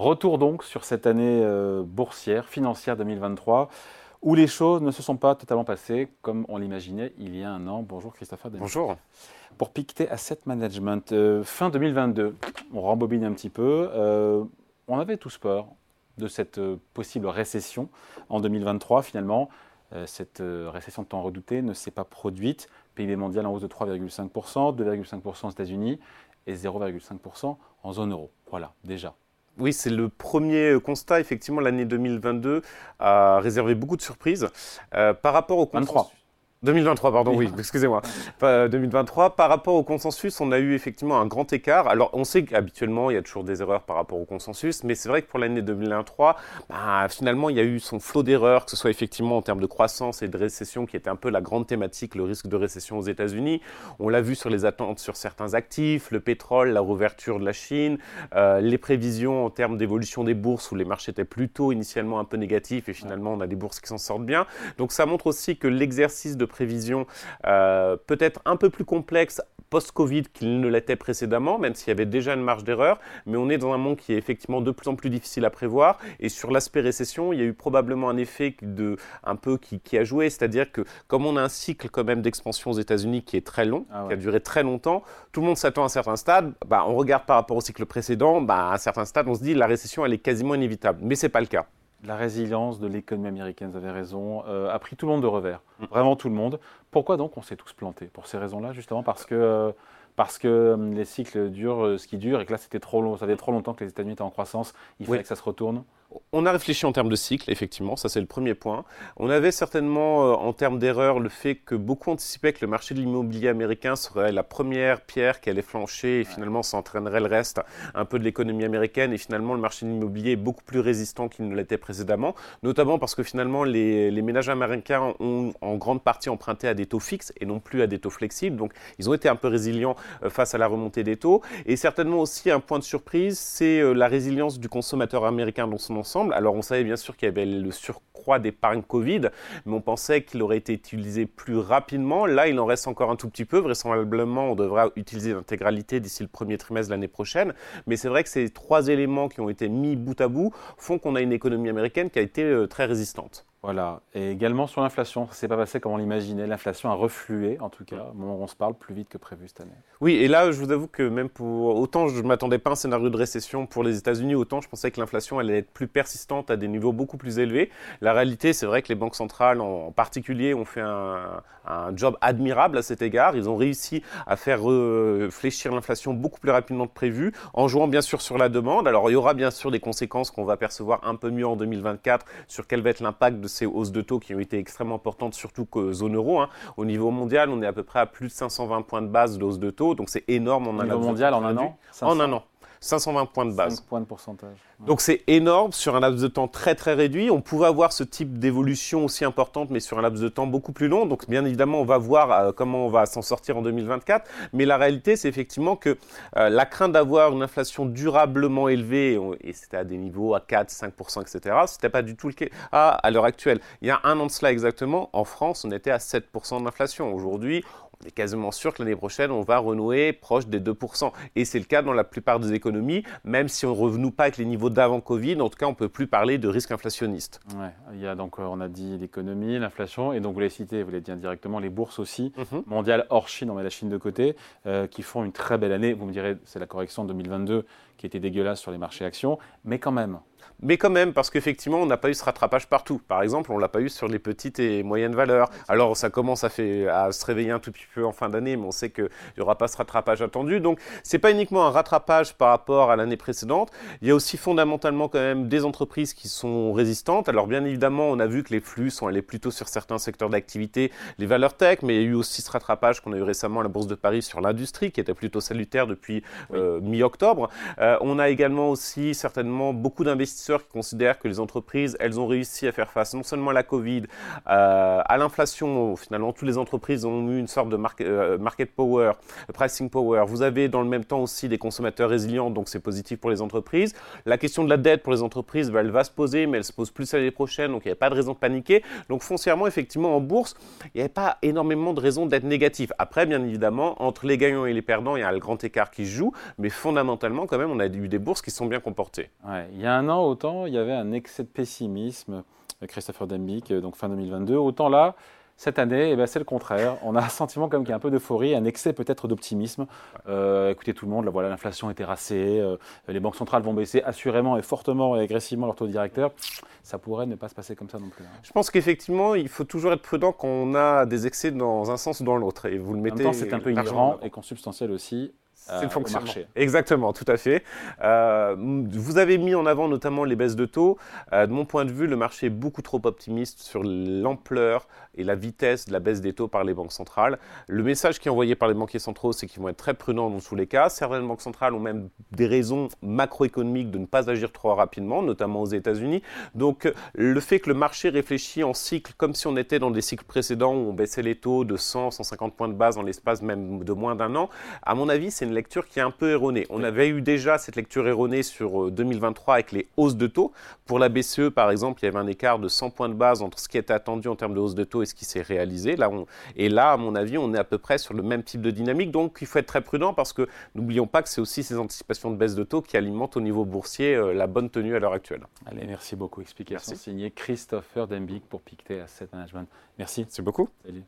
Retour donc sur cette année euh, boursière, financière 2023, où les choses ne se sont pas totalement passées comme on l'imaginait il y a un an. Bonjour Christopher. Bonjour. Pour Pictet Asset Management, euh, fin 2022, on rembobine un petit peu, euh, on avait tous peur de cette possible récession en 2023 finalement. cette récession tant redoutée ne s'est pas produite. PIB mondial en hausse de 3,5%, 2,5% aux États-Unis et 0,5% en zone euro. Voilà, déjà. Oui, c'est le premier constat. Effectivement, l'année 2022 a réservé beaucoup de surprises euh, par rapport au 23. 2023, pardon, oui, excusez-moi. 2023, par rapport au consensus, on a eu effectivement un grand écart. Alors, on sait qu'habituellement, il y a toujours des erreurs par rapport au consensus, mais c'est vrai que pour l'année 2023, bah, finalement, il y a eu son flot d'erreurs, que ce soit effectivement en termes de croissance et de récession, qui était un peu la grande thématique, le risque de récession aux États-Unis. On l'a vu sur les attentes sur certains actifs, le pétrole, la rouverture de la Chine, euh, les prévisions en termes d'évolution des bourses, où les marchés étaient plutôt initialement un peu négatifs, et finalement, on a des bourses qui s'en sortent bien. Donc, ça montre aussi que l'exercice de prévision euh, peut-être un peu plus complexe post-Covid qu'il ne l'était précédemment, même s'il y avait déjà une marge d'erreur. Mais on est dans un monde qui est effectivement de plus en plus difficile à prévoir. Et sur l'aspect récession, il y a eu probablement un effet de, un peu qui, a joué. C'est-à-dire que comme on a un cycle quand même d'expansion aux États-Unis qui est très long, ah qui a duré très longtemps, tout le monde s'attend à un certain stade. Bah, on regarde par rapport au cycle précédent, bah, à un certain stade, on se dit la récession, elle est quasiment inévitable. Mais ce n'est pas le cas la résilience de l'économie américaine, vous avez raison, euh, a pris tout le monde de revers, vraiment tout le monde. Pourquoi donc on s'est tous plantés Pour ces raisons-là, justement, parce que, euh, parce que euh, les cycles durent ce qui dure et que là, c'était trop long, ça fait trop longtemps que les États-Unis étaient en croissance, il fallait que ça se retourne? On a réfléchi en termes de cycle, effectivement, ça c'est le premier point. On avait certainement euh, en termes d'erreur le fait que beaucoup anticipaient que le marché de l'immobilier américain serait la première pierre qui allait flancher et finalement ça entraînerait le reste un peu de l'économie américaine. Et finalement le marché de l'immobilier est beaucoup plus résistant qu'il ne l'était précédemment, notamment parce que finalement les, ménages américains ont en grande partie emprunté à des taux fixes et non plus à des taux flexibles, donc ils ont été un peu résilients euh, face à la remontée des taux. Et certainement aussi un point de surprise, c'est euh, la résilience du consommateur américain dans son Alors on savait bien sûr qu'il y avait le surcroît d'épargne Covid, mais on pensait qu'il aurait été utilisé plus rapidement. Là, il en reste encore un tout petit peu. Vraisemblablement, on devra utiliser l'intégralité d'ici le premier trimestre de l'année prochaine. Mais c'est vrai que ces trois éléments qui ont été mis bout à bout font qu'on a une économie américaine qui a été euh, très résistante. Voilà. Et également sur l'inflation, ça s'est pas passé comme on l'imaginait. L'inflation a reflué, en tout cas. on se parle plus vite que prévu cette année. Oui, et là, je vous avoue que même pour autant, je ne m'attendais pas à un scénario de récession pour les États-Unis, autant je pensais que l'inflation allait être plus persistante à des niveaux beaucoup plus élevés. La réalité, c'est vrai que les banques centrales, en particulier, ont fait un, job admirable à cet égard. Ils ont réussi à faire fléchir l'inflation beaucoup plus rapidement que prévu, en jouant bien sûr sur la demande. Alors, il y aura bien sûr des conséquences qu'on va percevoir un peu mieux en 2024 sur quel va être l'impact de ces hausses de taux qui ont été extrêmement importantes, surtout que zone euro. Hein. Au niveau mondial, on est à peu près à plus de 520 points de base de hausse de taux, donc c'est énorme en un an. mondial en un an En un an. 520 points de base. 5 points de pourcentage. Donc c'est énorme sur un laps de temps très très réduit. On pouvait avoir ce type d'évolution aussi importante, mais sur un laps de temps beaucoup plus long. Donc bien évidemment, on va voir euh, comment on va s'en sortir en 2024. Mais la réalité, c'est effectivement que euh, la crainte d'avoir une inflation durablement élevée, et c'était à des niveaux à 4, 5%, etc., c'était pas du tout le cas ah, à l'heure actuelle. Il y a un an de cela exactement, en France, on était à 7% d'inflation. Aujourd'hui, on est quasiment sûr que l'année prochaine, on va renouer proche des 2%. Et c'est le cas dans la plupart des économies, même si on ne revenu pas avec les niveaux d'avant Covid, en tout cas, on ne peut plus parler de risque inflationniste. Ouais, il y a donc, euh, on a dit l'économie, l'inflation, et donc vous l'avez cité, vous l'avez dit indirectement, les bourses aussi, mhm. mondiales hors Chine, on met la Chine de côté, euh, qui font une très belle année. Vous me direz, c'est la correction de 2022 qui était dégueulasse sur les marchés actions, mais quand même, mais quand même, parce qu'effectivement, on n'a pas eu ce rattrapage partout. Par exemple, on ne l'a pas eu sur les petites et moyennes valeurs. Alors, ça commence à, à se réveiller un tout petit peu en fin d'année, mais on sait qu'il n'y aura pas ce rattrapage attendu. Donc, ce n'est pas uniquement un rattrapage par rapport à l'année précédente. Il y a aussi fondamentalement quand même des entreprises qui sont résistantes. Alors, bien évidemment, on a vu que les flux sont allés plutôt sur certains secteurs d'activité, les valeurs tech, mais il y a eu aussi ce rattrapage qu'on a eu récemment à la Bourse de Paris sur l'industrie, qui était plutôt salutaire depuis euh, mi-octobre. Euh, on a également aussi certainement beaucoup d'investissements investisseurs qui considèrent que les entreprises, elles ont réussi à faire face non seulement à la Covid, euh, à l'inflation. Finalement, toutes les entreprises ont eu une sorte de euh, market power, pricing power. Vous avez dans le même temps aussi des consommateurs résilients, donc c'est positif pour les entreprises. La question de la dette pour les entreprises, bah, elle va se poser, mais elle se pose plus l'année prochaine, donc il n'y a pas de raison de paniquer. Donc foncièrement, effectivement, en bourse, il n'y avait pas énormément de raisons d'être négatif. Après, bien évidemment, entre les gagnants et les perdants, il y a le grand écart qui se joue, mais fondamentalement, quand même, on a eu des bourses qui sont bien comportées. il y a un an, autant, il y avait un excès de pessimisme, Christopher Dembick, donc fin 2022. Autant là, cette année, eh ben, c'est le contraire. On a un sentiment comme qu'il y a un peu d'euphorie, un excès peut-être d'optimisme. Euh, écoutez tout le monde, voilà, l'inflation est terrassée, euh, les banques centrales vont baisser assurément et fortement et agressivement leur taux directeur. Ça pourrait ne pas se passer comme ça non plus. Hein. Je pense qu'effectivement, il faut toujours être prudent quand on a des excès dans un sens ou dans l'autre. Et vous le mettez. En même temps, c'est un peu inhérent et consubstantiel aussi c'est le fonctionnement. Exactement, tout à fait. Euh, vous avez mis en avant notamment les baisses de taux. Euh, de mon point de vue, le marché est beaucoup trop optimiste sur l'ampleur et la vitesse de la baisse des taux par les banques centrales. Le message qui est envoyé par les banquiers centraux, c'est qu'ils vont être très prudents dans tous les cas. Certaines banques centrales ont même des raisons macroéconomiques de ne pas agir trop rapidement, notamment aux États-Unis. Donc le fait que le marché réfléchit en cycle comme si on était dans des cycles précédents où on baissait les taux de 100, 150 points de base en l'espace même de moins d'un an, à mon avis, c'est une lecture qui est un peu erronée. On avait eu déjà cette lecture erronée sur 2023 euh, avec les hausses de taux. Pour la BCE, par exemple, il y avait un écart de 100 points de base entre ce qui était attendu en termes de hausse de taux et ce qui s'est réalisé. Là, on... Et là, à mon avis, on est à peu près sur le même type de dynamique. Donc, il faut être très prudent parce que n'oublions pas que c'est aussi ces anticipations de baisse de taux qui alimentent au niveau boursier euh, la bonne tenue à l'heure actuelle. Allez, merci beaucoup. Explication signée Christopher Dembic pour Pictet Asset Management. Merci. C'est beaucoup. Salut.